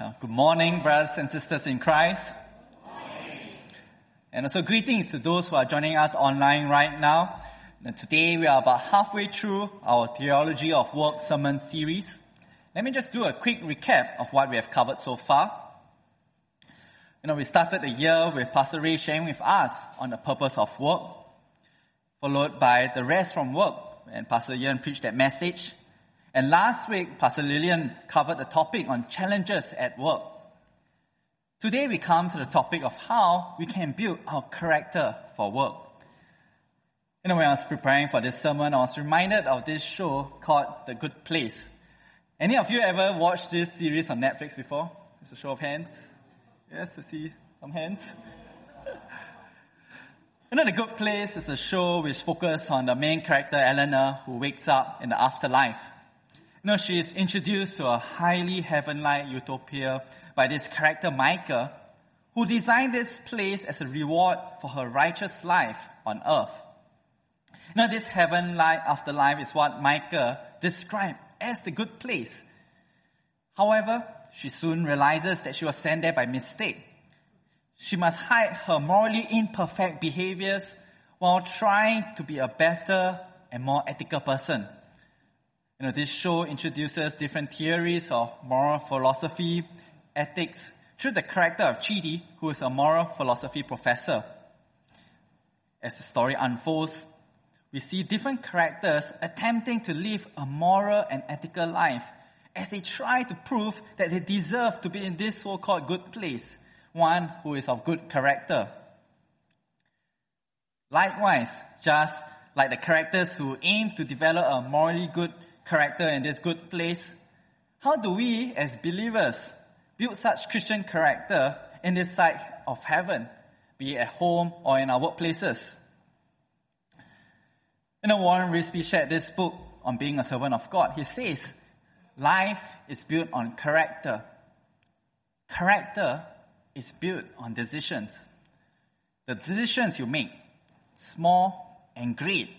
Good morning, brothers and sisters in Christ. And also greetings to those who are joining us online right now. And today we are about halfway through our Theology of Work sermon series. Let me just do a quick recap of what we have covered so far. You know, we started the year with Pastor Ray sharing with us on the purpose of work, followed by the rest from work, and Pastor Ian preached that message. And last week, Pastor Lillian covered the topic on challenges at work. Today we come to the topic of how we can build our character for work. You know, when I was preparing for this sermon, I was reminded of this show called The Good Place. Any of you ever watched this series on Netflix before? It's a show of hands. Yes, I see some hands. You know, The Good Place is a show which focuses on the main character, Eleanor, who wakes up in the afterlife. Know, she is introduced to a highly heaven-like utopia by this character, Michael, who designed this place as a reward for her righteous life on earth. Know, this heaven-like afterlife is what Michael described as the good place. However, she soon realizes that she was sent there by mistake. She must hide her morally imperfect behaviors while trying to be a better and more ethical person. You know, this show introduces different theories of moral philosophy, ethics, through the character of Chidi, who is a moral philosophy professor. As the story unfolds, we see different characters attempting to live a moral and ethical life as they try to prove that they deserve to be in this so-called good place, one who is of good character. Likewise, just like the characters who aim to develop a morally good character in this good place, how do we as believers build such Christian character in this side of heaven, be it at home or in our workplaces? You know, Warren Wiersbe shared this book on being a servant of God. He says, life is built on character. Character is built on decisions. The decisions you make, small and great,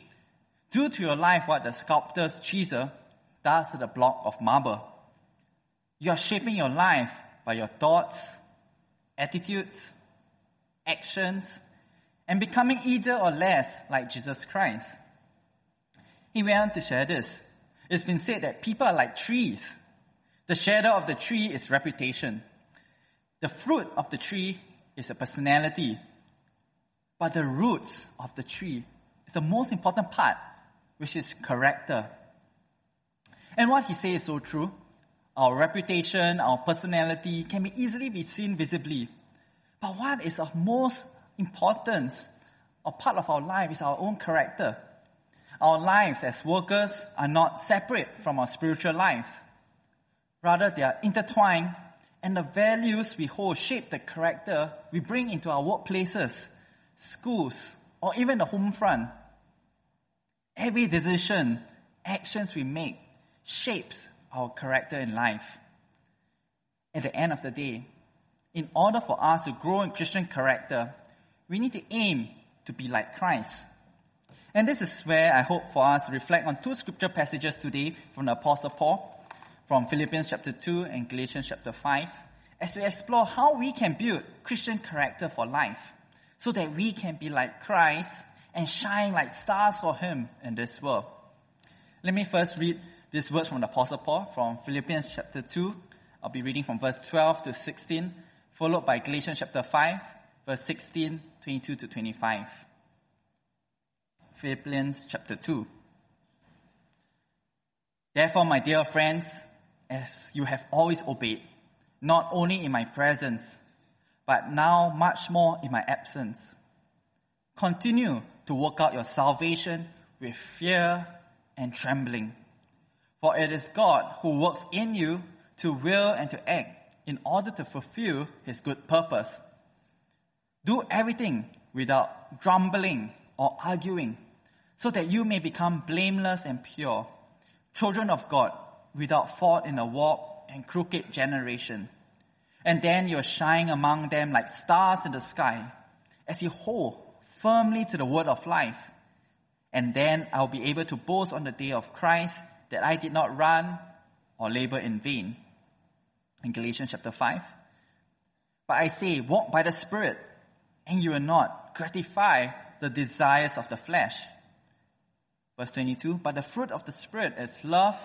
do to your life what the sculptor's chisel does to the block of marble. You are shaping your life by your thoughts, attitudes, actions, and becoming either or less like Jesus Christ. He went on to share this. It's been said that people are like trees. The shadow of the tree is reputation. The fruit of the tree is a personality. But the roots of the tree is the most important part, which is character. And what he says is so true. Our reputation, our personality can be easily be seen visibly. But what is of most importance or part of our life is our own character. Our lives as workers are not separate from our spiritual lives. Rather, they are intertwined and the values we hold shape the character we bring into our workplaces, schools, or even the home front. Every decision, actions we make shapes our character in life. At the end of the day, in order for us to grow in Christian character, we need to aim to be like Christ. And this is where I hope for us to reflect on two scripture passages today from the Apostle Paul, from Philippians chapter 2 and Galatians chapter 5, as we explore how we can build Christian character for life, so that we can be like Christ and shine like stars for Him in this world. Let me first read these words from the Apostle Paul from Philippians chapter 2. I'll be reading from verse 12 to 16, followed by Galatians chapter 5, verse 16, 22 to 25. Philippians chapter 2. Therefore, my dear friends, as you have always obeyed, not only in my presence, but now much more in my absence, continue to work out your salvation with fear and trembling. For it is God who works in you to will and to act in order to fulfill his good purpose. Do everything without grumbling or arguing, so that you may become blameless and pure, children of God, without fault in a warped and crooked generation. And then you'll shine among them like stars in the sky, as you hold firmly to the word of life. And then I'll be able to boast on the day of Christ that I did not run or labor in vain. in Galatians chapter 5. But I say, walk by the Spirit, and you will not gratify the desires of the flesh. Verse 22, but the fruit of the Spirit is love,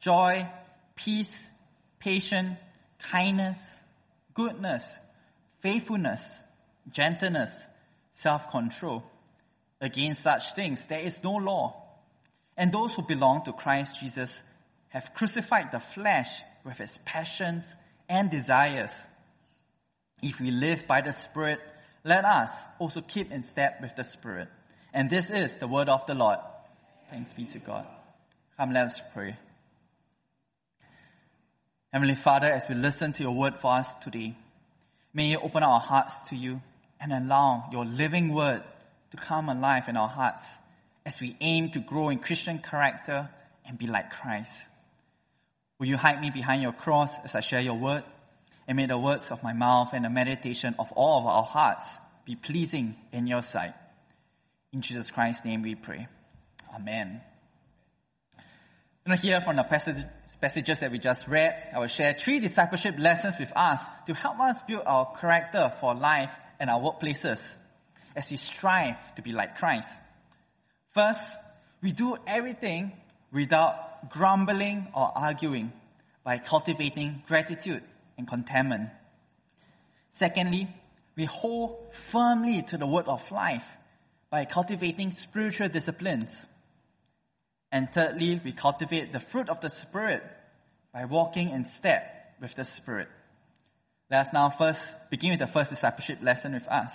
joy, peace, patience, kindness, goodness, faithfulness, gentleness, self-control. Against such things there is no law. And those who belong to Christ Jesus have crucified the flesh with its passions and desires. If we live by the Spirit, let us also keep in step with the Spirit. And this is the word of the Lord. Thanks be to God. Come, let us pray. Heavenly Father, as we listen to your word for us today, may you open our hearts to you and allow your living word to come alive in our hearts as we aim to grow in Christian character and be like Christ. Will you hide me behind your cross as I share your word? And may the words of my mouth and the meditation of all of our hearts be pleasing in your sight. In Jesus Christ's name we pray. Amen. You know, here from the passage, passages that we just read, I will share three discipleship lessons with us to help us build our character for life and our workplaces as we strive to be like Christ. First, we do everything without grumbling or arguing by cultivating gratitude and contentment. Secondly, we hold firmly to the word of life by cultivating spiritual disciplines. And thirdly, we cultivate the fruit of the Spirit by walking in step with the Spirit. Let us now first begin with the first discipleship lesson with us.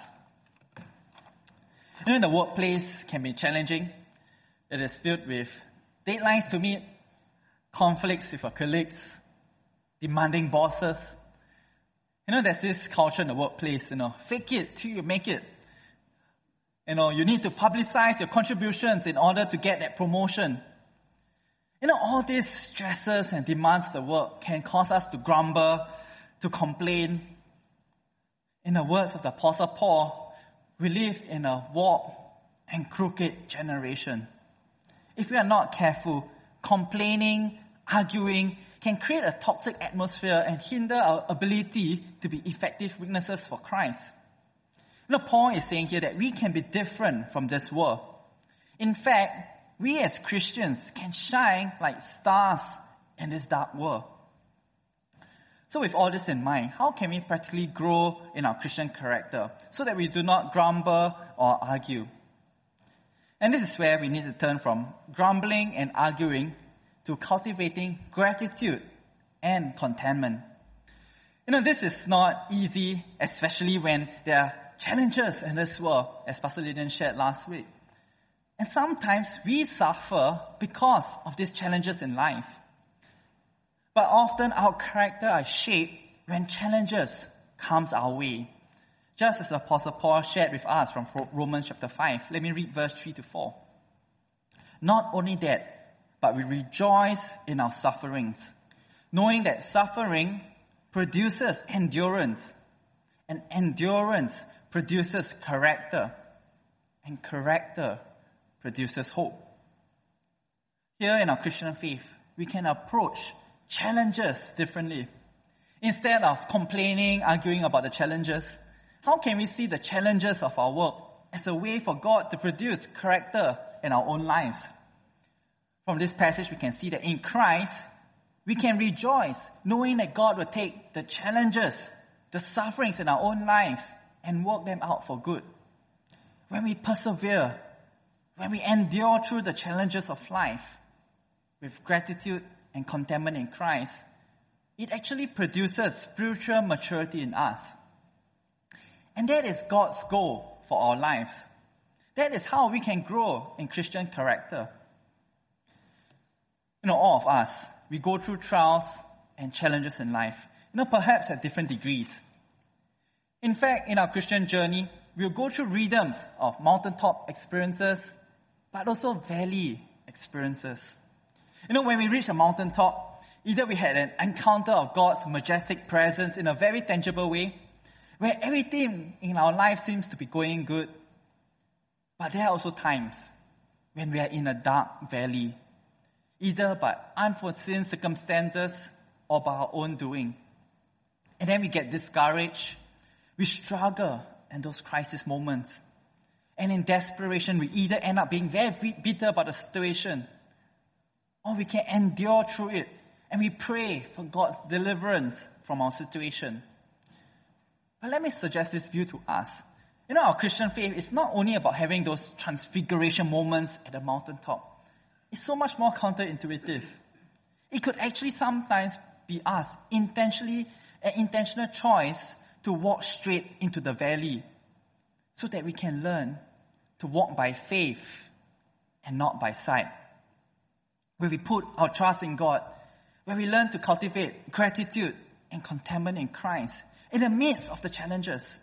You know, the workplace can be challenging. It is filled with deadlines to meet, conflicts with our colleagues, demanding bosses. You know, there's this culture in the workplace, you know, fake it till you make it. You know, you need to publicize your contributions in order to get that promotion. You know, all these stresses and demands of the work can cause us to grumble, to complain. In the words of the Apostle Paul, we live in a warped and crooked generation. If we are not careful, complaining, arguing can create a toxic atmosphere and hinder our ability to be effective witnesses for Christ. Know, Paul is saying here that we can be different from this world. In fact, we as Christians can shine like stars in this dark world. So with all this in mind, how can we practically grow in our Christian character so that we do not grumble or argue? And this is where we need to turn from grumbling and arguing to cultivating gratitude and contentment. You know, this is not easy, especially when there are challenges in this world, as Pastor Lydian shared last week. And sometimes we suffer because of these challenges in life. But often our character are shaped when challenges comes our way. Just as the Apostle Paul shared with us from Romans chapter 5. Let me read verse 3 to 4. Not only that, but we rejoice in our sufferings, knowing that suffering produces endurance, and endurance produces character, and character produces hope. Here in our Christian faith, we can approach challenges differently. Instead of complaining, arguing about the challenges, how can we see the challenges of our work as a way for God to produce character in our own lives? From this passage, we can see that in Christ, we can rejoice knowing that God will take the challenges, the sufferings in our own lives and work them out for good. When we persevere, when we endure through the challenges of life with gratitude and contentment in Christ, it actually produces spiritual maturity in us. And that is God's goal for our lives. That is how we can grow in Christian character. You know, all of us, we go through trials and challenges in life, you know, perhaps at different degrees. In fact, in our Christian journey, we'll go through rhythms of mountaintop experiences, but also valley experiences. You know, when we reach a mountaintop, either we had an encounter of God's majestic presence in a very tangible way, where everything in our life seems to be going good. But there are also times when we are in a dark valley, either by unforeseen circumstances or by our own doing. And then we get discouraged. We struggle in those crisis moments. And in desperation, we either end up being very bitter about the situation, or we can endure through it and we pray for God's deliverance from our situation. But let me suggest this view to us. You know, our Christian faith is not only about having those transfiguration moments at the mountaintop. It's so much more counterintuitive. It could actually sometimes be us intentionally, an intentional choice to walk straight into the valley so that we can learn to walk by faith and not by sight. Where we put our trust in God, where we learn to cultivate gratitude and contentment in Christ in the midst of the challenges,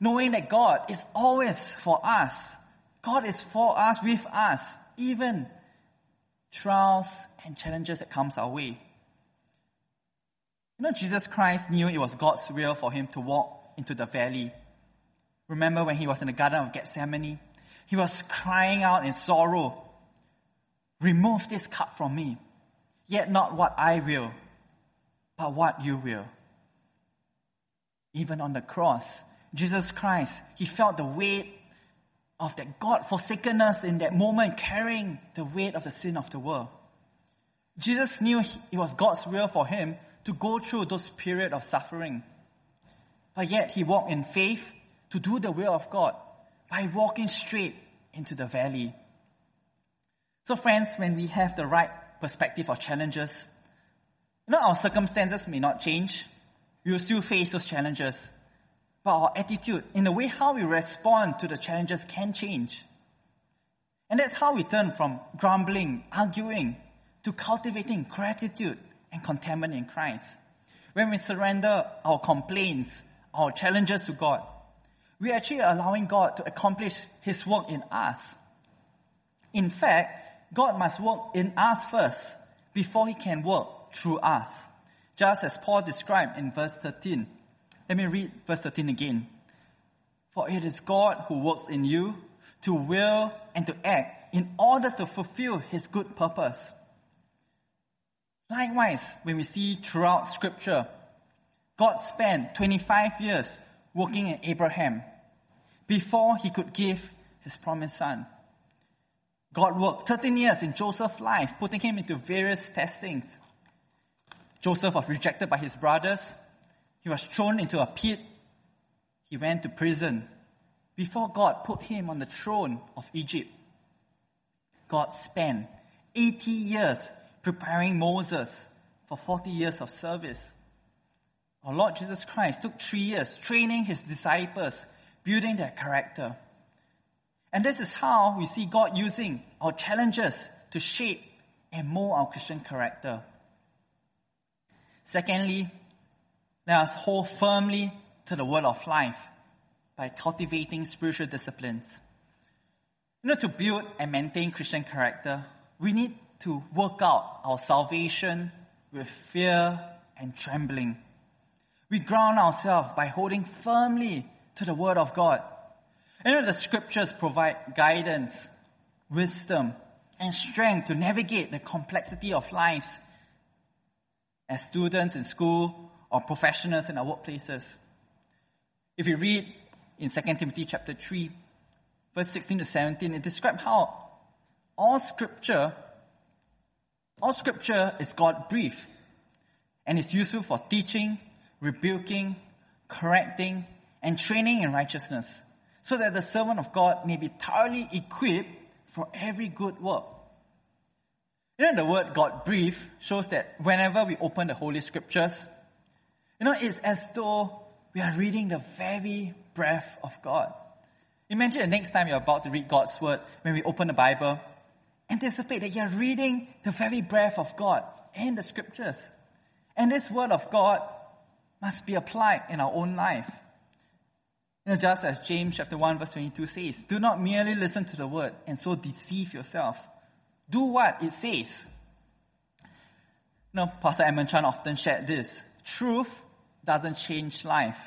knowing that God is always for us. God is for us, with us, even trials and challenges that comes our way. You know, Jesus Christ knew it was God's will for him to walk into the valley. Remember when he was in the Garden of Gethsemane? He was crying out in sorrow, Remove this cup from me. Yet not what I will, but what you will. Even on the cross, Jesus Christ, he felt the weight of that God forsakenness in that moment, carrying the weight of the sin of the world. Jesus knew it was God's will for him to go through those period of suffering. But yet he walked in faith to do the will of God by walking straight into the valley. So friends, when we have the right perspective of challenges, you know, our circumstances may not change. We will still face those challenges. But our attitude, in the way how we respond to the challenges can change. And that's how we turn from grumbling, arguing, to cultivating gratitude and contentment in Christ. When we surrender our complaints, our challenges to God, we're actually allowing God to accomplish His work in us. In fact, God must work in us first before He can work through us. Just as Paul described in verse 13. Let me read verse 13 again. For it is God who works in you to will and to act in order to fulfill His good purpose. Likewise, when we see throughout scripture, God spent 25 years working in Abraham before he could give his promised son. God worked 13 years in Joseph's life, putting him into various testings. Joseph was rejected by his brothers. He was thrown into a pit. He went to prison before God put him on the throne of Egypt. God spent 80 years preparing Moses for 40 years of service. Our Lord Jesus Christ took three years training his disciples, building their character. And this is how we see God using our challenges to shape and mold our Christian character. Secondly, let us hold firmly to the word of life by cultivating spiritual disciplines. You know, to build and maintain Christian character, we need to work out our salvation with fear and trembling. We ground ourselves by holding firmly to the Word of God. You know, the scriptures provide guidance, wisdom, and strength to navigate the complexity of lives as students in school or professionals in our workplaces. If you read in 2 Timothy chapter 3, verse 16 to 17, it describes how all scripture, all scripture is God breathed and is useful for teaching, rebuking, correcting, and training in righteousness, so that the servant of God may be thoroughly equipped for every good work. You know, the word God breathed shows that whenever we open the Holy Scriptures, you know, it's as though we are reading the very breath of God. Imagine the next time you're about to read God's word, when we open the Bible, anticipate that you're reading the very breath of God in the scriptures. And this word of God must be applied in our own life. You know, just as James chapter 1 verse 22 says, do not merely listen to the word and so deceive yourself. Do what it says. You know, Pastor Edmund Chan often shared this. Truth doesn't change life.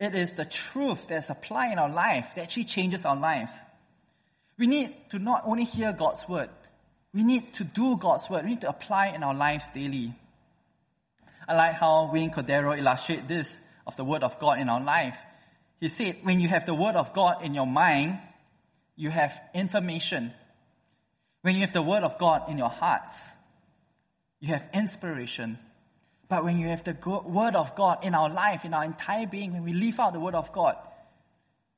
It is the truth that's applied in our life that actually changes our life. We need to not only hear God's word, we need to do God's word. We need to apply in our lives daily. I like how Wayne Cordeiro illustrates this of the Word of God in our life. He said, when you have the Word of God in your mind, you have information. When you have the Word of God in your hearts, you have inspiration. But when you have the Word of God in our life, in our entire being, when we live out the Word of God,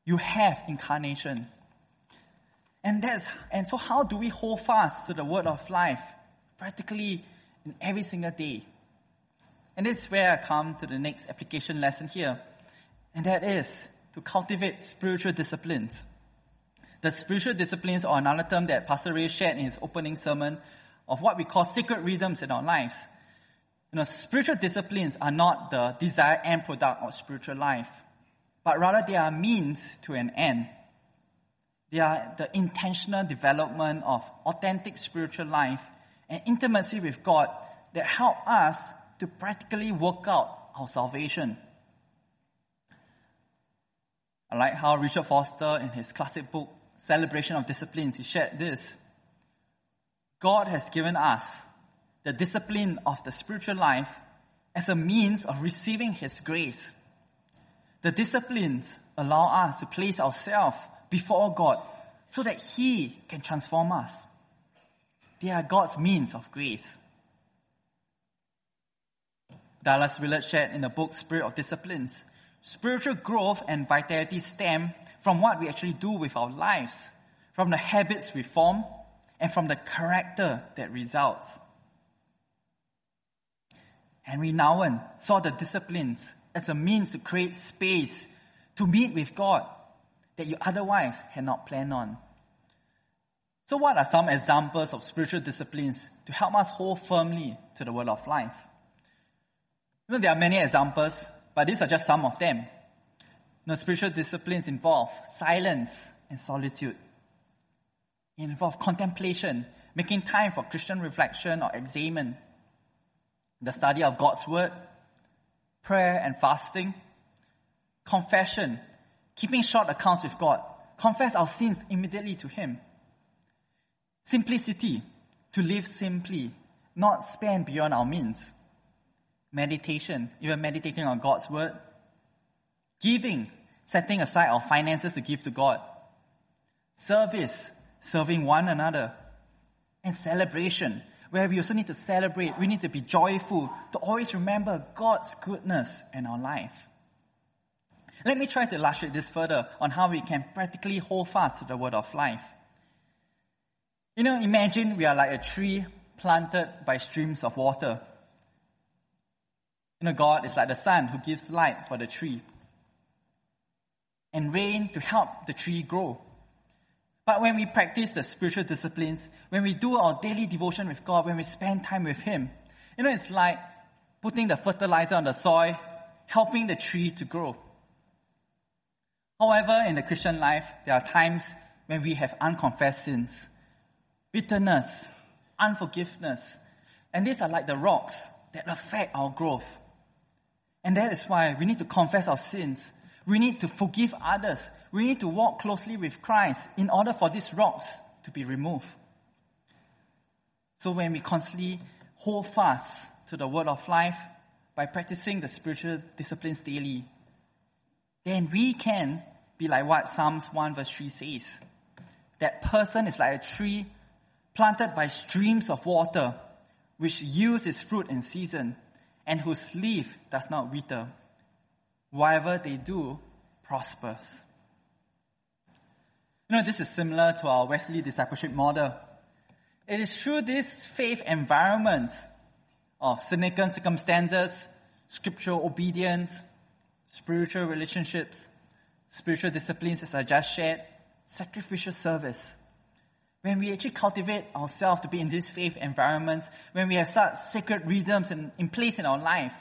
you have incarnation. And that's, and so how do we hold fast to the Word of life? Practically in every single day. And this is where I come to the next application lesson here. And that is to cultivate spiritual disciplines. The spiritual disciplines are another term that Pastor Ray shared in his opening sermon of what we call sacred rhythms in our lives. You know, spiritual disciplines are not the desired end product of spiritual life, but rather they are means to an end. They are the intentional development of authentic spiritual life and intimacy with God that help us to practically work out our salvation. I like how Richard Foster, in his classic book, Celebration of Disciplines, he shared this. God has given us the discipline of the spiritual life as a means of receiving His grace. The disciplines allow us to place ourselves before God so that He can transform us. They are God's means of grace. Dallas Willard shared in the book Spirit of Disciplines. Spiritual growth and vitality stem from what we actually do with our lives, from the habits we form, and from the character that results. Henri Nouwen saw the disciplines as a means to create space to meet with God that you otherwise had not planned on. So, what are some examples of spiritual disciplines to help us hold firmly to the word of life? You know, there are many examples, but these are just some of them. You spiritual disciplines involve silence and solitude. It involves contemplation, making time for Christian reflection or examen, the study of God's word, prayer and fasting, confession, keeping short accounts with God, confess our sins immediately to Him, simplicity, to live simply, not spend beyond our means meditation, even meditating on God's word, giving, setting aside our finances to give to God, service, serving one another, and celebration, where we also need to celebrate, we need to be joyful, to always remember God's goodness in our life. Let me try to illustrate this further on how we can practically hold fast to the word of life. You know, imagine we are like a tree planted by streams of water. You know, God is like the sun who gives light for the tree and rain to help the tree grow. But when we practice the spiritual disciplines, when we do our daily devotion with God, when we spend time with Him, you know, it's like putting the fertilizer on the soil, helping the tree to grow. However, in the Christian life, there are times when we have unconfessed sins, bitterness, unforgiveness, and these are like the rocks that affect our growth. And that is why we need to confess our sins. We need to forgive others. We need to walk closely with Christ in order for these rocks to be removed. So when we constantly hold fast to the word of life by practicing the spiritual disciplines daily, then we can be like what Psalms 1 verse 3 says. That person is like a tree planted by streams of water, which yields its fruit in season and whose leaf does not wither. Whatever they do prospers. You know, this is similar to our Wesley discipleship model. It is through this faith environment of significant circumstances, scriptural obedience, spiritual relationships, spiritual disciplines as I just shared, sacrificial service, when we actually cultivate ourselves to be in these faith environments, when we have such sacred rhythms in, in place in our life,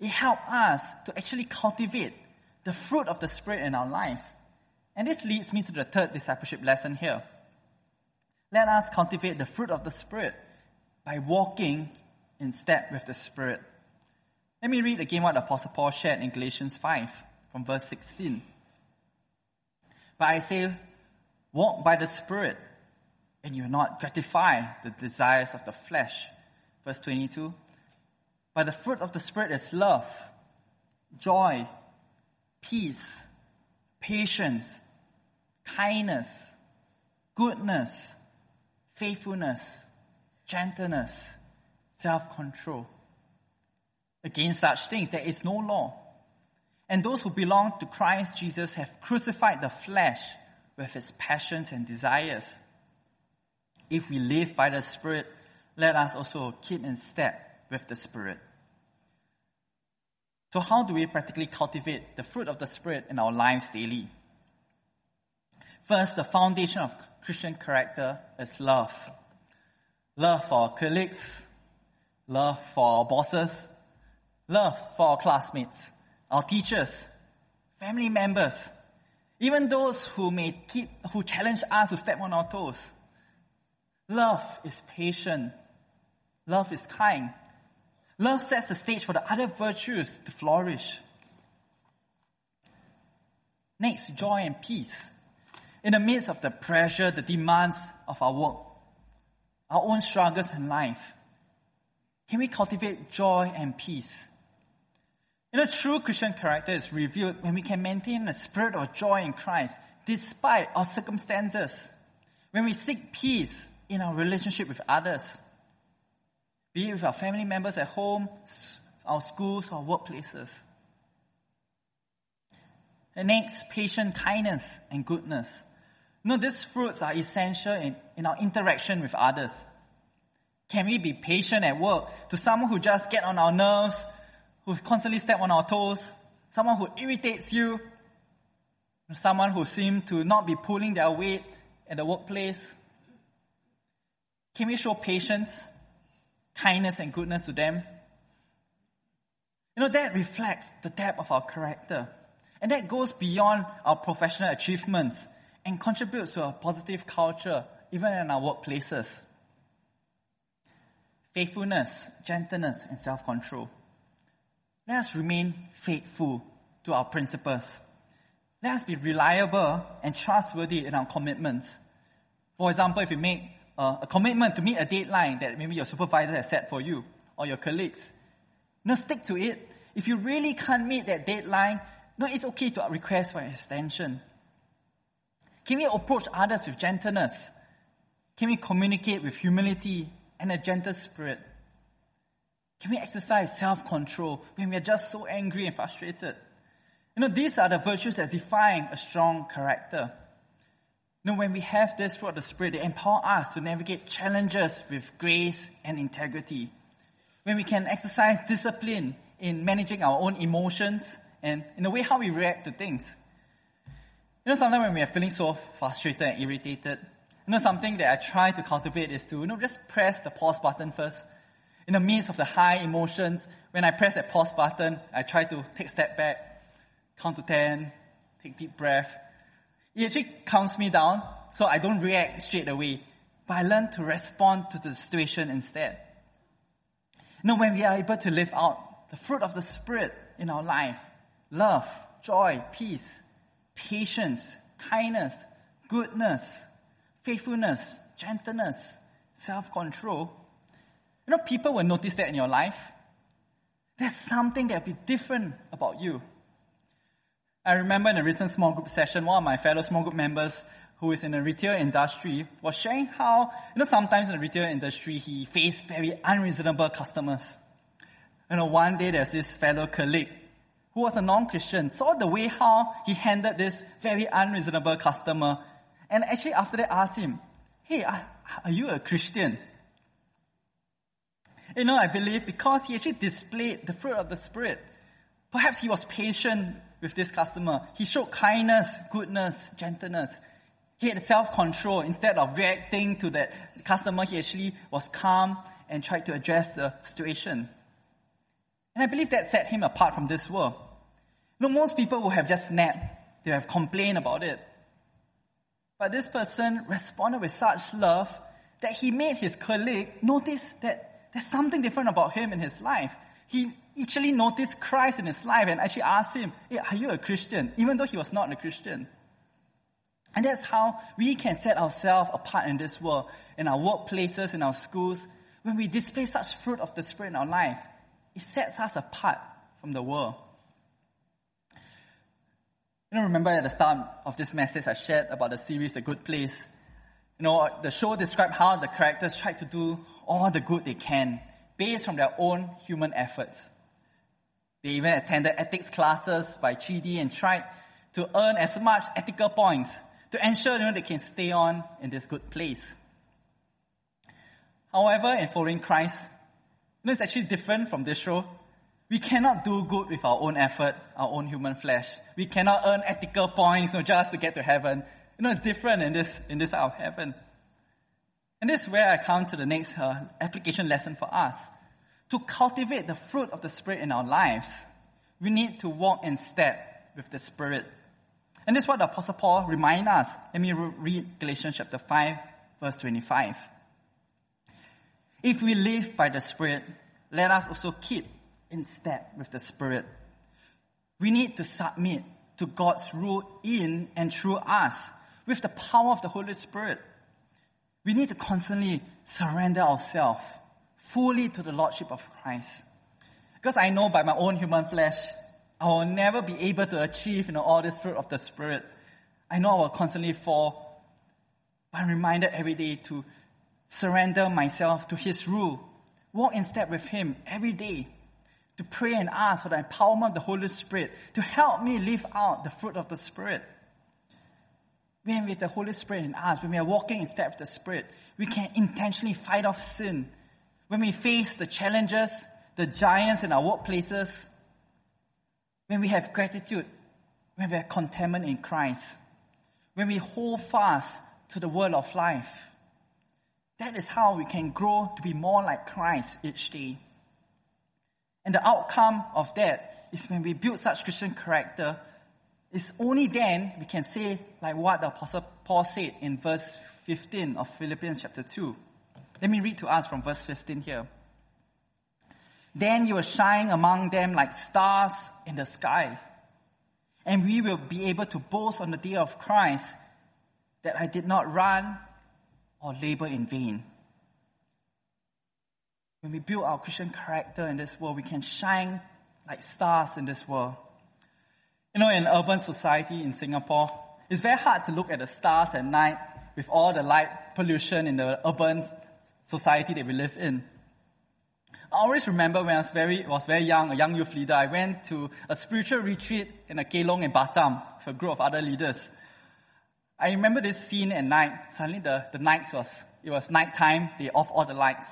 it helps us to actually cultivate the fruit of the Spirit in our life. And this leads me to the third discipleship lesson here. Let us cultivate the fruit of the Spirit by walking in step with the Spirit. Let me read again what the Apostle Paul shared in Galatians 5 from verse 16. But I say, walk by the Spirit and you will not gratify the desires of the flesh. Verse 22. But the fruit of the Spirit is love, joy, peace, patience, kindness, goodness, faithfulness, gentleness, self control. Against such things there is no law. And those who belong to Christ Jesus have crucified the flesh with its passions and desires. If we live by the Spirit, let us also keep in step with the Spirit. So, how do we practically cultivate the fruit of the Spirit in our lives daily? First, the foundation of Christian character is love. Love for our colleagues, love for our bosses, love for our classmates, our teachers, family members, even those who may keep, who challenge us to step on our toes. Love is patient. Love is kind. Love sets the stage for the other virtues to flourish. Next, joy and peace. In the midst of the pressure, the demands of our work, our own struggles in life, can we cultivate joy and peace? You know, true Christian character is revealed when we can maintain a spirit of joy in Christ despite our circumstances. When we seek peace in our relationship with others, be it with our family members at home, our schools, our workplaces. And next, patient kindness and goodness. You know, these fruits are essential in, in our interaction with others. Can we be patient at work to someone who just get on our nerves, who constantly step on our toes, someone who irritates you, someone who seems to not be pulling their weight at the workplace? Can we show patience, kindness, and goodness to them? You know, that reflects the depth of our character. And that goes beyond our professional achievements and contributes to a positive culture, even in our workplaces. Faithfulness, gentleness, and self control. Let us remain faithful to our principles. Let us be reliable and trustworthy in our commitments. For example, if you make Uh, a commitment to meet a deadline that maybe your supervisor has set for you or your colleagues, no, stick to it. If you really can't meet that deadline, no, it's okay to request for an extension. Can we approach others with gentleness? Can we communicate with humility and a gentle spirit? Can we exercise self control when we are just so angry and frustrated? You know, these are the virtues that define a strong character. Know, when we have this fruit of the Spirit, they empower us to navigate challenges with grace and integrity. When we can exercise discipline in managing our own emotions and in the way how we react to things. You know, sometimes when we are feeling so frustrated and irritated, you know, something that I try to cultivate is to, you know, just press the pause button first in the midst of the high emotions, when I press that pause button, I try to take a step back, count to 10, take deep breath. It actually calms me down, so I don't react straight away, but I learn to respond to the situation instead. You know, when we are able to live out the fruit of the Spirit in our life, love, joy, peace, patience, kindness, goodness, faithfulness, gentleness, self-control, you know, people will notice that in your life. There's something that will be different about you. I remember in a recent small group session, one of my fellow small group members who is in the retail industry was sharing how, you know, sometimes in the retail industry, he faced very unreasonable customers. You know, one day there's this fellow colleague who was a non-Christian, saw the way how he handled this very unreasonable customer, and actually after that asked him, hey, are, are you a Christian? You know, I believe because he actually displayed the fruit of the Spirit. Perhaps he was patient with this customer. He showed kindness, goodness, gentleness. He had self-control. Instead of reacting to that customer, he actually was calm and tried to address the situation. And I believe that set him apart from this world. You know, most people would have just snapped. They would have complained about it. But this person responded with such love that he made his colleague notice that there's something different about him in his life. He actually noticed Christ in his life and actually asked him, hey, are you a Christian? Even though he was not a Christian. And that's how we can set ourselves apart in this world, in our workplaces, in our schools, when we display such fruit of the Spirit in our life. it sets us apart from the world. You know, remember at the start of this message I shared about the series The Good Place? You know, the show described how the characters tried to do all the good they can based on their own human efforts. They even attended ethics classes by Chidi and tried to earn as much ethical points to ensure you know, they can stay on in this good place. However, in following Christ, you know, it's actually different from this show. We cannot do good with our own effort, our own human flesh. We cannot earn ethical points you know, just to get to heaven. You know, it's different in this, in this type of heaven. And this is where I come to the next uh, application lesson for us. To cultivate the fruit of the Spirit in our lives, we need to walk in step with the Spirit. And this is what the Apostle Paul reminds us. Let me read Galatians chapter 5, verse 25. If we live by the Spirit, let us also keep in step with the Spirit. We need to submit to God's rule in and through us with the power of the Holy Spirit. We need to constantly surrender ourselves fully to the Lordship of Christ. Because I know by my own human flesh, I will never be able to achieve you know, all this fruit of the Spirit. I know I will constantly fall. But I'm reminded every day to surrender myself to His rule, walk in step with Him every day, to pray and ask for the empowerment of the Holy Spirit to help me live out the fruit of the Spirit. When with the Holy Spirit in us, when we are walking in step with the Spirit, we can intentionally fight off sin. When we face the challenges, the giants in our workplaces, when we have gratitude, when we have contentment in Christ, when we hold fast to the word of life, that is how we can grow to be more like Christ each day. And the outcome of that is when we build such Christian character, it's only then we can say like what the apostle Paul said in verse 15 of Philippians chapter 2. Let me read to us from verse 15 here. Then you will shine among them like stars in the sky. And we will be able to boast on the day of Christ that I did not run or labor in vain. When we build our Christian character in this world, we can shine like stars in this world. You know, in urban society in Singapore, it's very hard to look at the stars at night with all the light pollution in the urban society that we live in. I always remember when I was very, was very young, a young youth leader, I went to a spiritual retreat in a Kelong in Batam with a group of other leaders. I remember this scene at night. Suddenly the, the nights was, it was night time. They off all the lights.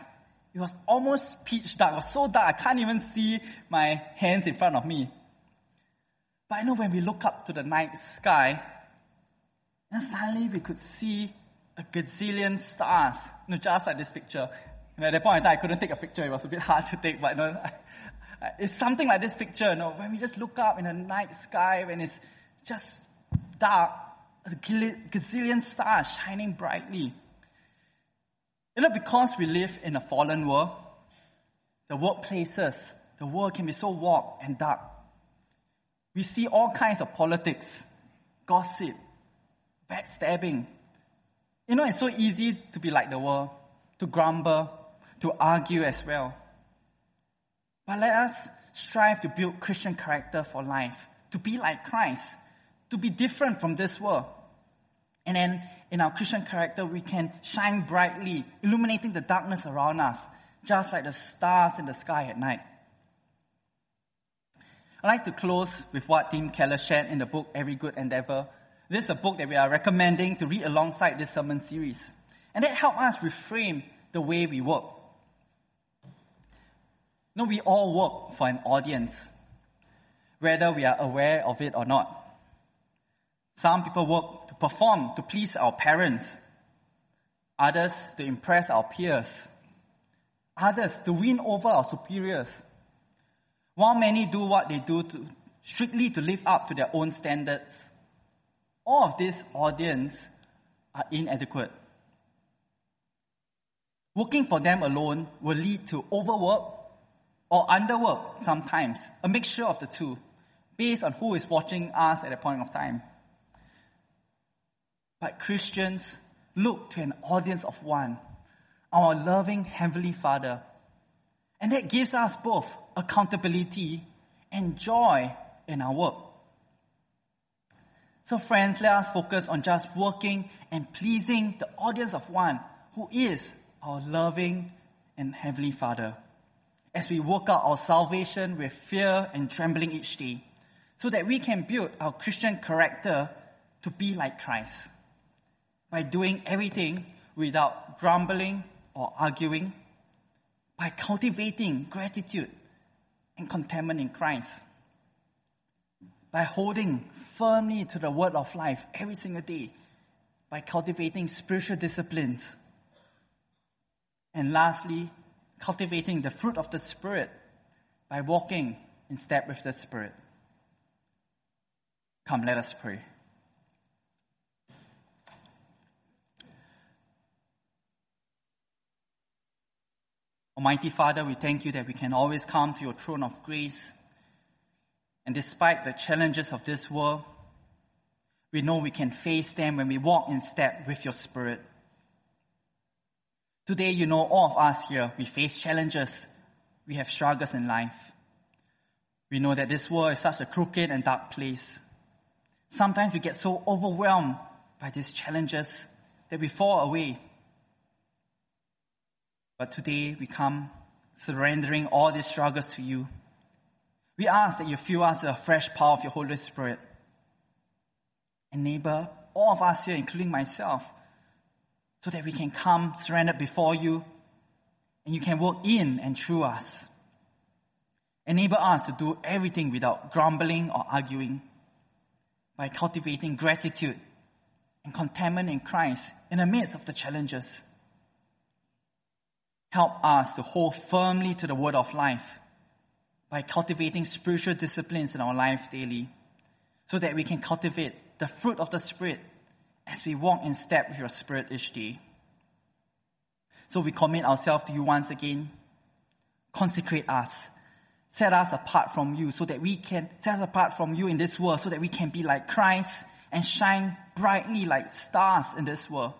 It was almost pitch dark. It was so dark I can't even see my hands in front of me. But I know when we look up to the night sky, then suddenly we could see a gazillion stars. You know, just like this picture. And at that point in time, I couldn't take a picture. It was a bit hard to take, but you know, it's something like this picture. You know, when we just look up in the night sky, when it's just dark, a gazillion stars shining brightly. You know, because we live in a fallen world, the workplaces, the world can be so warped and dark. We see all kinds of politics, gossip, backstabbing. You know, it's so easy to be like the world, to grumble, to argue as well. But let us strive to build Christian character for life, to be like Christ, to be different from this world. And then in our Christian character, we can shine brightly, illuminating the darkness around us, just like the stars in the sky at night. I'd like to close with what Tim Keller shared in the book Every Good Endeavor. This is a book that we are recommending to read alongside this sermon series. And that helped us reframe the way we work. No, we all work for an audience, whether we are aware of it or not. Some people work to perform, to please our parents. Others to impress our peers. Others to win over our superiors. While many do what they do to, strictly to live up to their own standards, all of this audience are inadequate. Working for them alone will lead to overwork or underwork sometimes, a mixture of the two, based on who is watching us at a point of time. But Christians look to an audience of one, our loving Heavenly Father. And that gives us both accountability and joy in our work. So, friends, let us focus on just working and pleasing the audience of one who is our loving and Heavenly Father. As we work out our salvation with fear and trembling each day, so that we can build our Christian character to be like Christ. By doing everything without grumbling or arguing, by cultivating gratitude and contentment in Christ, by holding firmly to the word of life every single day, by cultivating spiritual disciplines, and lastly, cultivating the fruit of the Spirit by walking in step with the Spirit. Come, let us pray. Almighty Father, we thank you that we can always come to your throne of grace. And despite the challenges of this world, we know we can face them when we walk in step with your Spirit. Today, you know, all of us here, we face challenges. We have struggles in life. We know that this world is such a crooked and dark place. Sometimes we get so overwhelmed by these challenges that we fall away. But today we come surrendering all these struggles to you. We ask that you fill us with a fresh power of your Holy Spirit. Enable all of us here, including myself, so that we can come surrendered before you and you can work in and through us. Enable us to do everything without grumbling or arguing by cultivating gratitude and contentment in Christ in the midst of the challenges. Help us to hold firmly to the word of life by cultivating spiritual disciplines in our life daily so that we can cultivate the fruit of the Spirit as we walk in step with your Spirit each day. So we commit ourselves to you once again. Consecrate us set us apart from you so that we can set us apart from you in this world so that we can be like Christ and shine brightly like stars in this world.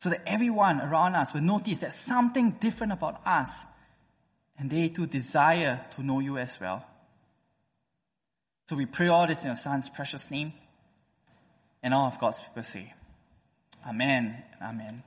So that everyone around us will notice that something different about us and they too desire to know you as well. So we pray all this in your son's precious name and all of God's people say, Amen Amen.